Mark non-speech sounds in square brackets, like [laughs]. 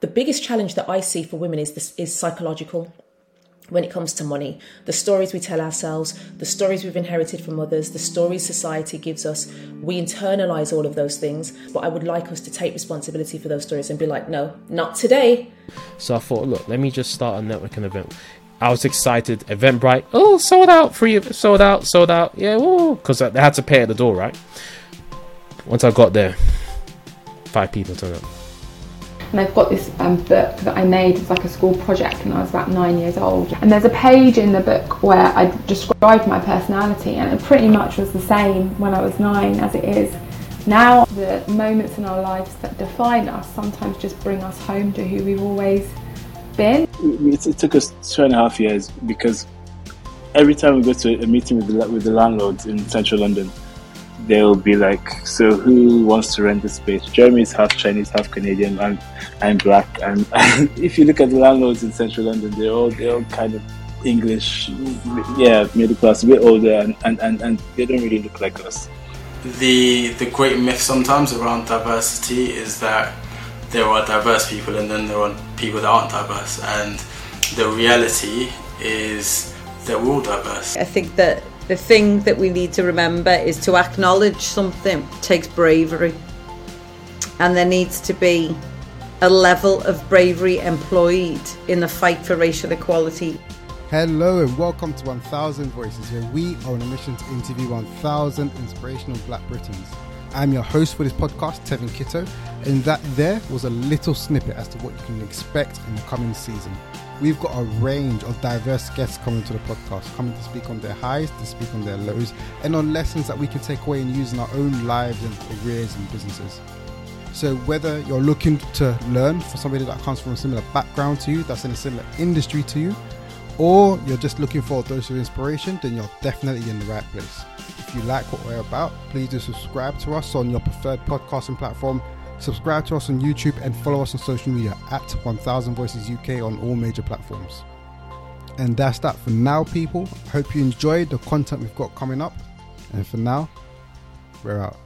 the biggest challenge that I see for women is this is psychological when it comes to money. The stories we tell ourselves, the stories we've inherited from others, the stories society gives us, we internalize all of those things. But I would like us to take responsibility for those stories and be like, no, not today. So I thought, look, let me just start a networking event. I was excited. Eventbrite, oh, sold out, free, sold out, sold out. Yeah, because they had to pay at the door, right? Once I got there, five people turned up and I've got this um, book that I made as like a school project when I was about nine years old. And there's a page in the book where I described my personality, and it pretty much was the same when I was nine as it is now. The moments in our lives that define us sometimes just bring us home to who we've always been. It, it took us two and a half years because every time we go to a meeting with the, with the landlords in central London, they'll be like, "So who wants to rent the space?" Jeremy is half Chinese, half Canadian. I'm I'm black, and, and [laughs] if you look at the landlords in central London, they're all they're all kind of English, yeah, middle class, a bit older, and, and, and, and they don't really look like us. The the great myth sometimes around diversity is that there are diverse people and then there are people that aren't diverse, and the reality is that we're all diverse. I think that the thing that we need to remember is to acknowledge something takes bravery. And there needs to be a level of bravery employed in the fight for racial equality. Hello and welcome to 1000 Voices, where we are on a mission to interview 1000 inspirational black Britons. I'm your host for this podcast, Tevin Kittoe, and that there was a little snippet as to what you can expect in the coming season. We've got a range of diverse guests coming to the podcast, coming to speak on their highs, to speak on their lows, and on lessons that we can take away and use in our own lives and careers and businesses. So, whether you're looking to learn from somebody that comes from a similar background to you, that's in a similar industry to you, or you're just looking for a dose of inspiration, then you're definitely in the right place. If you like what we're about, please do subscribe to us on your preferred podcasting platform Subscribe to us on YouTube and follow us on social media at 1000 Voices UK on all major platforms. And that's that for now, people. Hope you enjoyed the content we've got coming up. And for now, we're out.